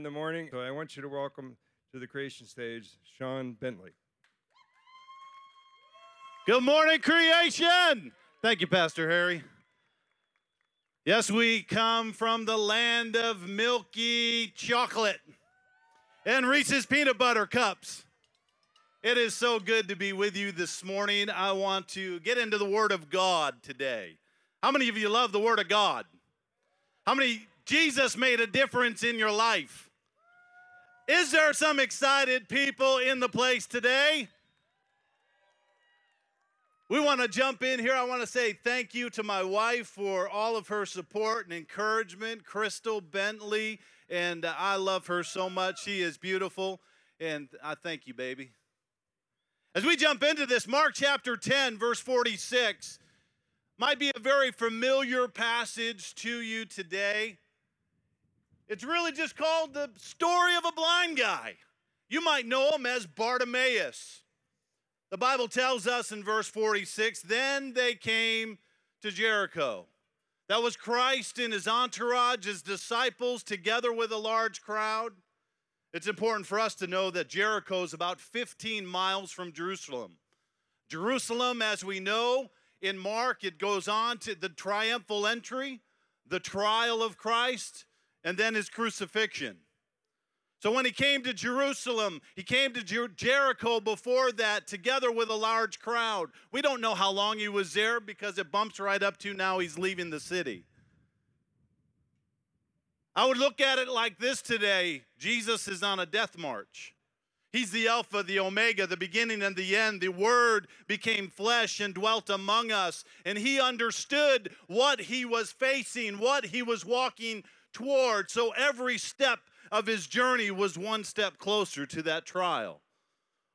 in the morning. So I want you to welcome to the creation stage Shawn Bentley. Good morning, creation. Thank you, Pastor Harry. Yes, we come from the land of milky chocolate and Reese's peanut butter cups. It is so good to be with you this morning. I want to get into the Word of God today. How many of you love the Word of God? How many Jesus made a difference in your life? Is there some excited people in the place today? We want to jump in here. I want to say thank you to my wife for all of her support and encouragement, Crystal Bentley, and uh, I love her so much. She is beautiful, and I thank you, baby. As we jump into this, Mark chapter 10, verse 46, might be a very familiar passage to you today. It's really just called the story of a blind guy. You might know him as Bartimaeus. The Bible tells us in verse 46 then they came to Jericho. That was Christ and his entourage, his disciples, together with a large crowd. It's important for us to know that Jericho is about 15 miles from Jerusalem. Jerusalem, as we know in Mark, it goes on to the triumphal entry, the trial of Christ, and then his crucifixion. So when he came to Jerusalem, he came to Jer- Jericho before that together with a large crowd. We don't know how long he was there because it bumps right up to now he's leaving the city. I would look at it like this today Jesus is on a death march. He's the Alpha, the Omega, the beginning and the end. The Word became flesh and dwelt among us. And he understood what he was facing, what he was walking toward. So every step of his journey was one step closer to that trial,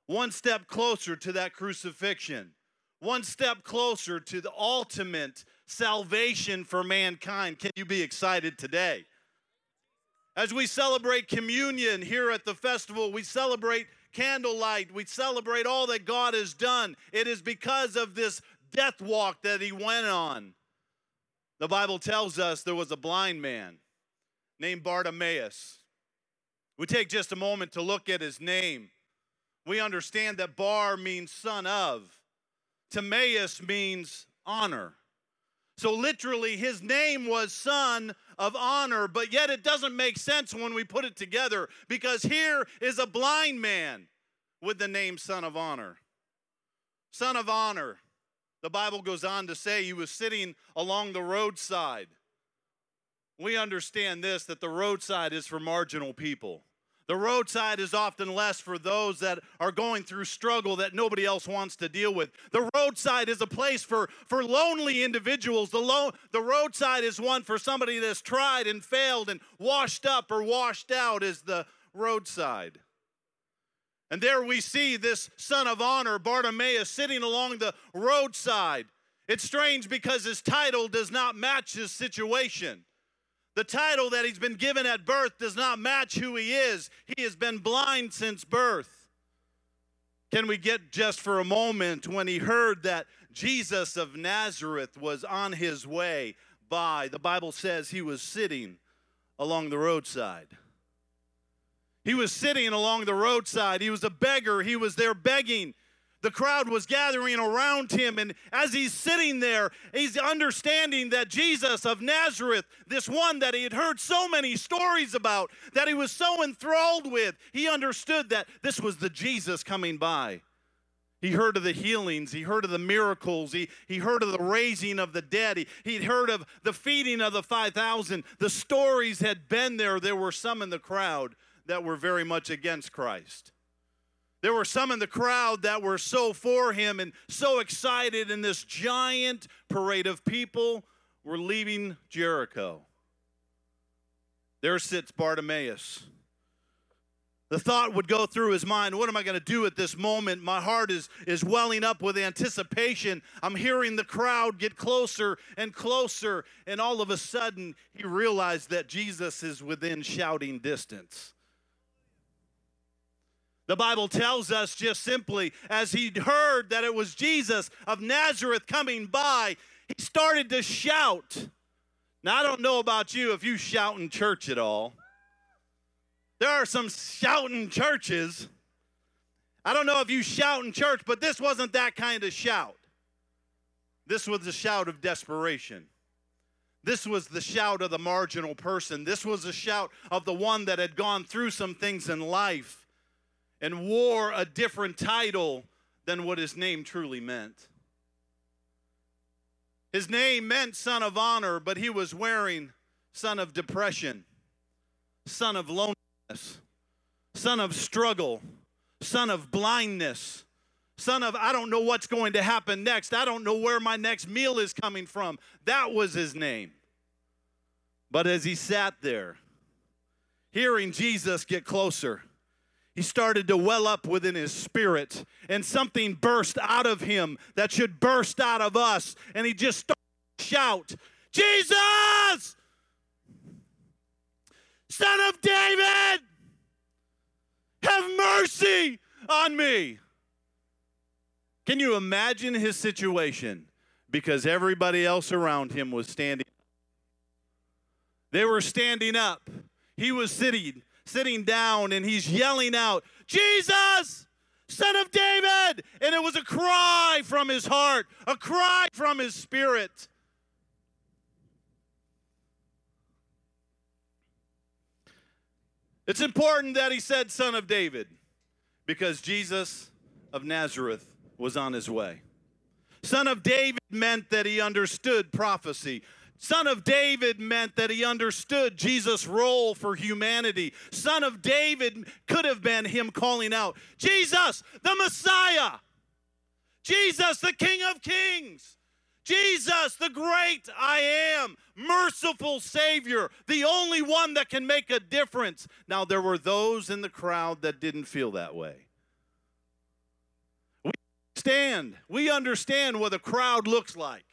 one step closer to that crucifixion, one step closer to the ultimate salvation for mankind. Can you be excited today? As we celebrate communion here at the festival, we celebrate candlelight, we celebrate all that God has done. It is because of this death walk that he went on. The Bible tells us there was a blind man named Bartimaeus. We take just a moment to look at his name. We understand that Bar means son of, Timaeus means honor. So, literally, his name was Son of Honor, but yet it doesn't make sense when we put it together because here is a blind man with the name Son of Honor. Son of Honor. The Bible goes on to say he was sitting along the roadside we understand this that the roadside is for marginal people. The roadside is often less for those that are going through struggle that nobody else wants to deal with. The roadside is a place for, for lonely individuals. The, lo- the roadside is one for somebody that's tried and failed and washed up or washed out, is the roadside. And there we see this son of honor, Bartimaeus, sitting along the roadside. It's strange because his title does not match his situation. The title that he's been given at birth does not match who he is. He has been blind since birth. Can we get just for a moment when he heard that Jesus of Nazareth was on his way by? The Bible says he was sitting along the roadside. He was sitting along the roadside. He was a beggar. He was there begging. The crowd was gathering around him, and as he's sitting there, he's understanding that Jesus of Nazareth, this one that he had heard so many stories about, that he was so enthralled with, he understood that this was the Jesus coming by. He heard of the healings. He heard of the miracles. He, he heard of the raising of the dead. He, he'd heard of the feeding of the 5,000. The stories had been there. There were some in the crowd that were very much against Christ. There were some in the crowd that were so for him and so excited, and this giant parade of people were leaving Jericho. There sits Bartimaeus. The thought would go through his mind what am I going to do at this moment? My heart is, is welling up with anticipation. I'm hearing the crowd get closer and closer, and all of a sudden, he realized that Jesus is within shouting distance. The Bible tells us just simply, as he heard that it was Jesus of Nazareth coming by, he started to shout. Now, I don't know about you if you shout in church at all. There are some shouting churches. I don't know if you shout in church, but this wasn't that kind of shout. This was a shout of desperation. This was the shout of the marginal person. This was a shout of the one that had gone through some things in life and wore a different title than what his name truly meant. His name meant son of honor, but he was wearing son of depression, son of loneliness, son of struggle, son of blindness, son of I don't know what's going to happen next. I don't know where my next meal is coming from. That was his name. But as he sat there, hearing Jesus get closer, he started to well up within his spirit, and something burst out of him that should burst out of us. And he just started to shout, Jesus, Son of David, have mercy on me. Can you imagine his situation? Because everybody else around him was standing. They were standing up. He was sitting sitting down and he's yelling out, Jesus, son of David. And it was a cry from his heart, a cry from his spirit. It's important that he said, Son of David, because Jesus of Nazareth was on his way. Son of David meant that he understood prophecy. Son of David meant that he understood Jesus' role for humanity. Son of David could have been him calling out, Jesus, the Messiah. Jesus, the King of Kings. Jesus, the great I am, merciful Savior, the only one that can make a difference. Now, there were those in the crowd that didn't feel that way. We understand, we understand what a crowd looks like.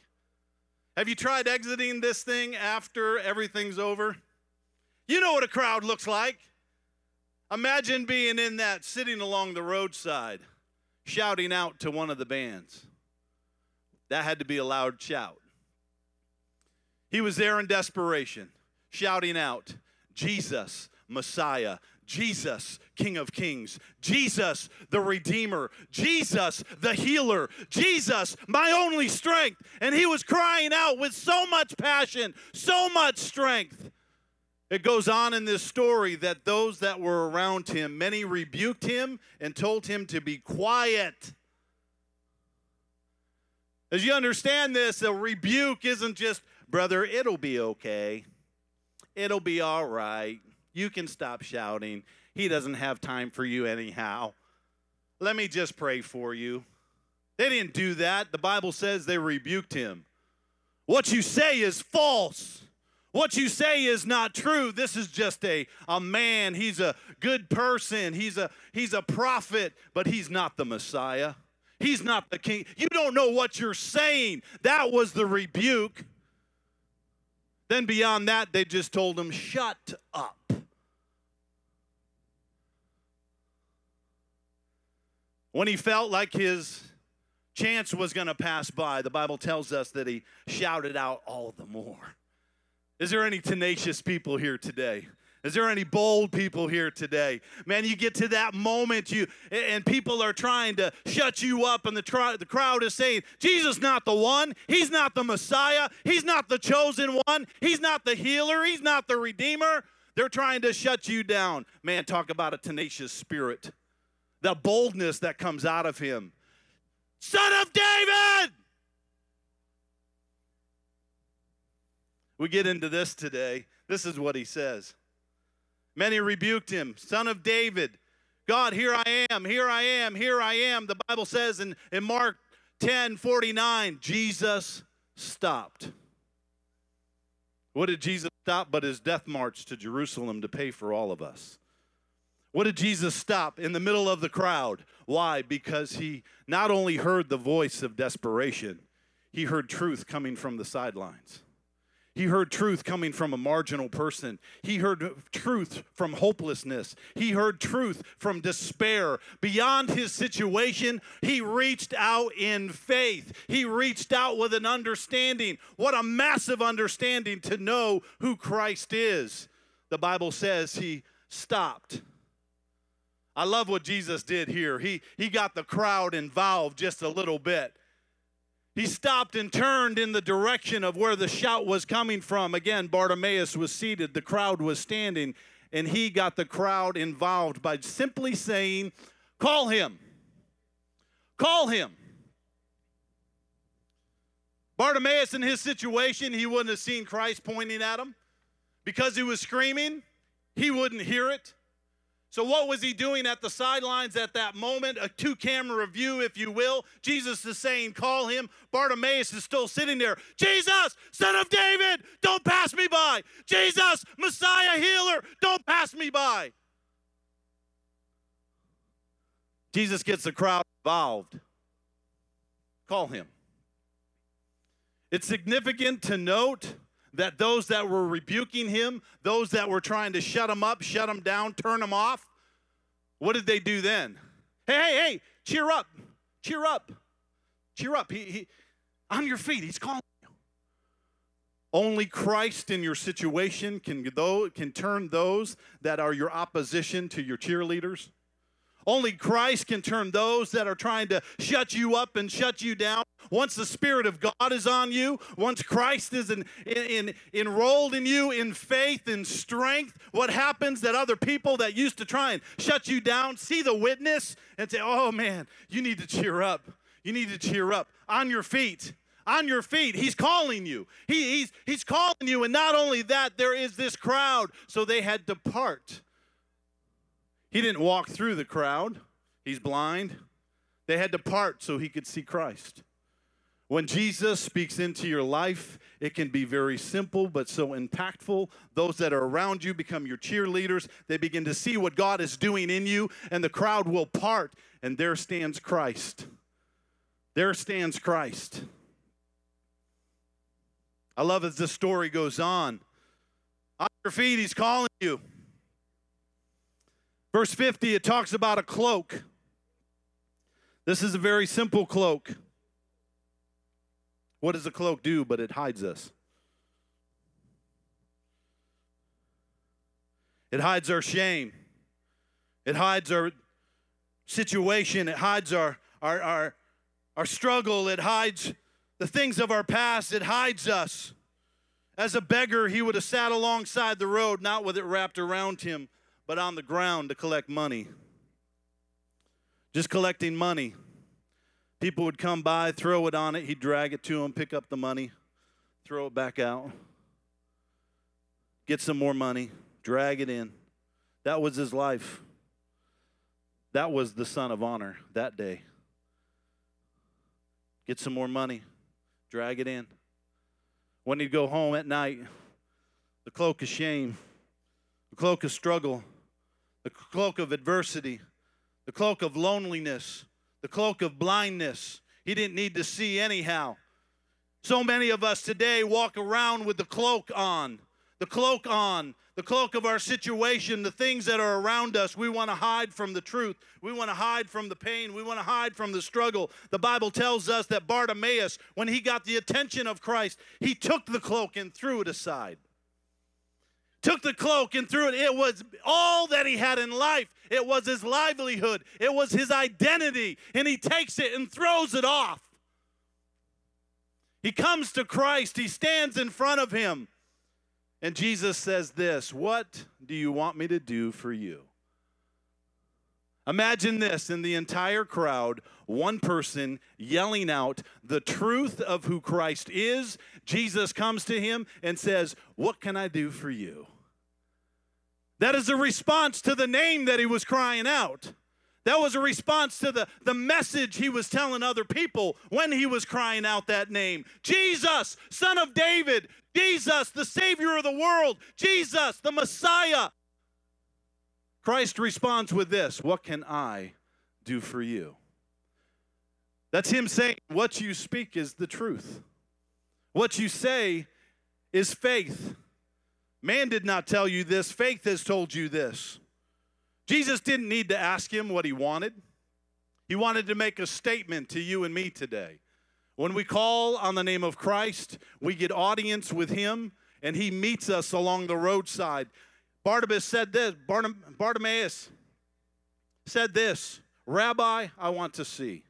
Have you tried exiting this thing after everything's over? You know what a crowd looks like. Imagine being in that, sitting along the roadside, shouting out to one of the bands. That had to be a loud shout. He was there in desperation, shouting out, Jesus, Messiah, Jesus, King of Kings, Jesus, the Redeemer, Jesus, the Healer, Jesus, my only strength. And he was crying out with so much passion, so much strength. It goes on in this story that those that were around him, many rebuked him and told him to be quiet. As you understand this, a rebuke isn't just, brother, it'll be okay. It'll be all right. You can stop shouting. He doesn't have time for you anyhow. Let me just pray for you. They didn't do that. The Bible says they rebuked him. What you say is false. What you say is not true. This is just a, a man. He's a good person. He's a he's a prophet, but he's not the Messiah. He's not the king. You don't know what you're saying. That was the rebuke. Then beyond that, they just told him, shut up. When he felt like his chance was going to pass by, the Bible tells us that he shouted out all the more. Is there any tenacious people here today? Is there any bold people here today? Man, you get to that moment you and people are trying to shut you up and the, the crowd is saying, "Jesus not the one. He's not the Messiah. He's not the chosen one. He's not the healer. He's not the redeemer." They're trying to shut you down. Man, talk about a tenacious spirit. The boldness that comes out of him. Son of David! We get into this today. This is what he says. Many rebuked him, son of David. God, here I am, here I am, here I am. The Bible says in, in Mark 10 49, Jesus stopped. What did Jesus stop but his death march to Jerusalem to pay for all of us? What did Jesus stop in the middle of the crowd? Why? Because he not only heard the voice of desperation, he heard truth coming from the sidelines. He heard truth coming from a marginal person. He heard truth from hopelessness. He heard truth from despair. Beyond his situation, he reached out in faith. He reached out with an understanding. What a massive understanding to know who Christ is. The Bible says he stopped. I love what Jesus did here. He, he got the crowd involved just a little bit. He stopped and turned in the direction of where the shout was coming from. Again, Bartimaeus was seated, the crowd was standing, and he got the crowd involved by simply saying, Call him. Call him. Bartimaeus, in his situation, he wouldn't have seen Christ pointing at him. Because he was screaming, he wouldn't hear it. So, what was he doing at the sidelines at that moment? A two camera view, if you will. Jesus is saying, Call him. Bartimaeus is still sitting there. Jesus, son of David, don't pass me by. Jesus, Messiah, healer, don't pass me by. Jesus gets the crowd involved. Call him. It's significant to note that those that were rebuking him, those that were trying to shut him up, shut him down, turn him off, what did they do then? Hey, hey, hey, cheer up, cheer up, cheer up. He, he on your feet, he's calling you. Only Christ in your situation can, can turn those that are your opposition to your cheerleaders. Only Christ can turn those that are trying to shut you up and shut you down. Once the Spirit of God is on you, once Christ is in, in, enrolled in you in faith and strength, what happens that other people that used to try and shut you down see the witness and say, oh man, you need to cheer up. You need to cheer up on your feet. On your feet. He's calling you. He, he's, he's calling you. And not only that, there is this crowd. So they had to part he didn't walk through the crowd, he's blind. They had to part so he could see Christ. When Jesus speaks into your life, it can be very simple but so impactful. Those that are around you become your cheerleaders. They begin to see what God is doing in you, and the crowd will part, and there stands Christ. There stands Christ. I love as the story goes on. On your feet, he's calling you. Verse 50, it talks about a cloak. This is a very simple cloak. What does a cloak do? But it hides us. It hides our shame. It hides our situation. It hides our, our, our, our struggle. It hides the things of our past. It hides us. As a beggar, he would have sat alongside the road, not with it wrapped around him but on the ground to collect money. Just collecting money. People would come by, throw it on it, he'd drag it to them, pick up the money, throw it back out, get some more money, drag it in. That was his life. That was the son of honor that day. Get some more money, drag it in. When he'd go home at night, the cloak of shame, the cloak of struggle, the cloak of adversity, the cloak of loneliness, the cloak of blindness. He didn't need to see anyhow. So many of us today walk around with the cloak on, the cloak on, the cloak of our situation, the things that are around us. We want to hide from the truth. We want to hide from the pain. We want to hide from the struggle. The Bible tells us that Bartimaeus, when he got the attention of Christ, he took the cloak and threw it aside took the cloak and threw it. It was all that he had in life. It was his livelihood. It was his identity. And he takes it and throws it off. He comes to Christ. He stands in front of him. And Jesus says this What do you want me to do for you? Imagine this in the entire crowd, one person yelling out the truth of who Christ is. Jesus comes to him and says, What can I do for you? That is a response to the name that he was crying out. That was a response to the, the message he was telling other people when he was crying out that name Jesus, Son of David, Jesus, the Savior of the world, Jesus, the Messiah. Christ responds with this What can I do for you? That's him saying, What you speak is the truth. What you say is faith. Man did not tell you this, faith has told you this. Jesus didn't need to ask him what he wanted. He wanted to make a statement to you and me today. When we call on the name of Christ, we get audience with him and he meets us along the roadside. Barnabas said this, Barnab- Bartimaeus said this Rabbi, I want to see.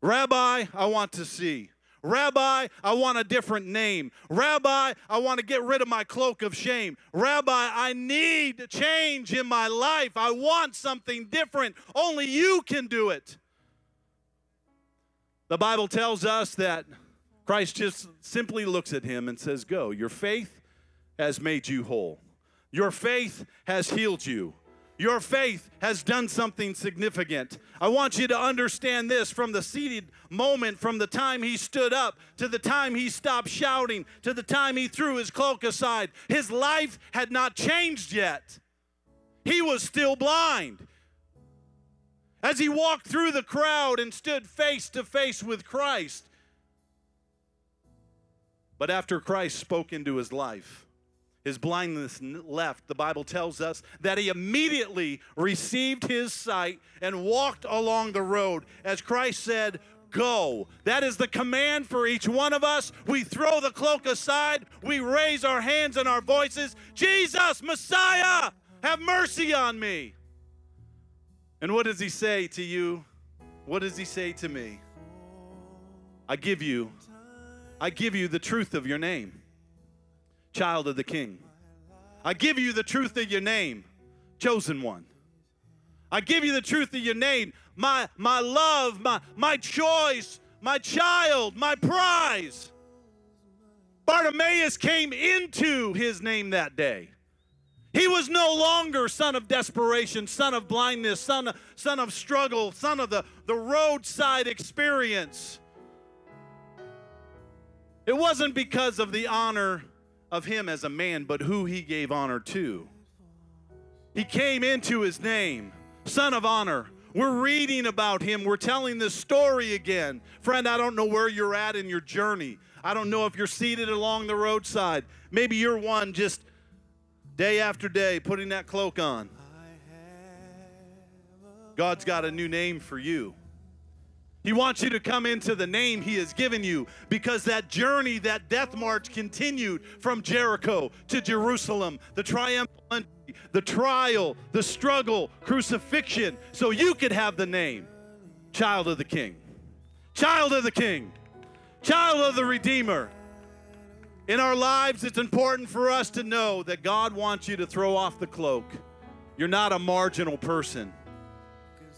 Rabbi, I want to see. Rabbi, I want a different name. Rabbi, I want to get rid of my cloak of shame. Rabbi, I need change in my life. I want something different. Only you can do it. The Bible tells us that Christ just simply looks at him and says, Go, your faith has made you whole. Your faith has healed you. Your faith has done something significant. I want you to understand this from the seated moment, from the time he stood up to the time he stopped shouting, to the time he threw his cloak aside. His life had not changed yet. He was still blind. As he walked through the crowd and stood face to face with Christ. But after Christ spoke into his life, his blindness left, the Bible tells us that he immediately received his sight and walked along the road. As Christ said, Go. That is the command for each one of us. We throw the cloak aside, we raise our hands and our voices Jesus, Messiah, have mercy on me. And what does he say to you? What does he say to me? I give you, I give you the truth of your name child of the king. I give you the truth of your name, chosen one. I give you the truth of your name, my, my love, my, my choice, my child, my prize. Bartimaeus came into his name that day. He was no longer son of desperation, son of blindness, son of, son of struggle, son of the, the roadside experience. It wasn't because of the honor of him as a man, but who he gave honor to. He came into his name, Son of Honor. We're reading about him. We're telling this story again. Friend, I don't know where you're at in your journey. I don't know if you're seated along the roadside. Maybe you're one just day after day putting that cloak on. God's got a new name for you. He wants you to come into the name He has given you because that journey, that death march continued from Jericho to Jerusalem, the triumphal entry, the trial, the struggle, crucifixion, so you could have the name Child of the King, Child of the King, Child of the Redeemer. In our lives, it's important for us to know that God wants you to throw off the cloak. You're not a marginal person.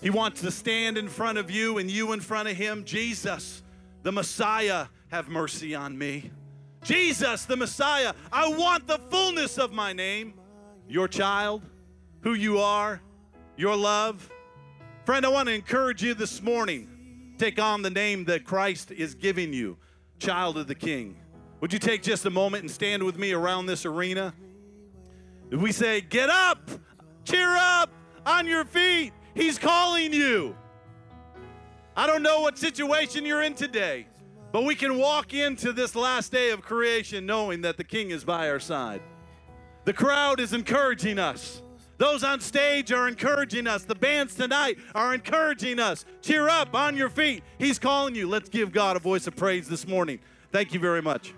He wants to stand in front of you and you in front of him. Jesus, the Messiah, have mercy on me. Jesus, the Messiah, I want the fullness of my name. Your child, who you are, your love. Friend, I want to encourage you this morning. Take on the name that Christ is giving you, child of the King. Would you take just a moment and stand with me around this arena? If we say, Get up, cheer up, on your feet, He's calling you. I don't know what situation you're in today, but we can walk into this last day of creation knowing that the King is by our side. The crowd is encouraging us. Those on stage are encouraging us. The bands tonight are encouraging us. Cheer up on your feet. He's calling you. Let's give God a voice of praise this morning. Thank you very much.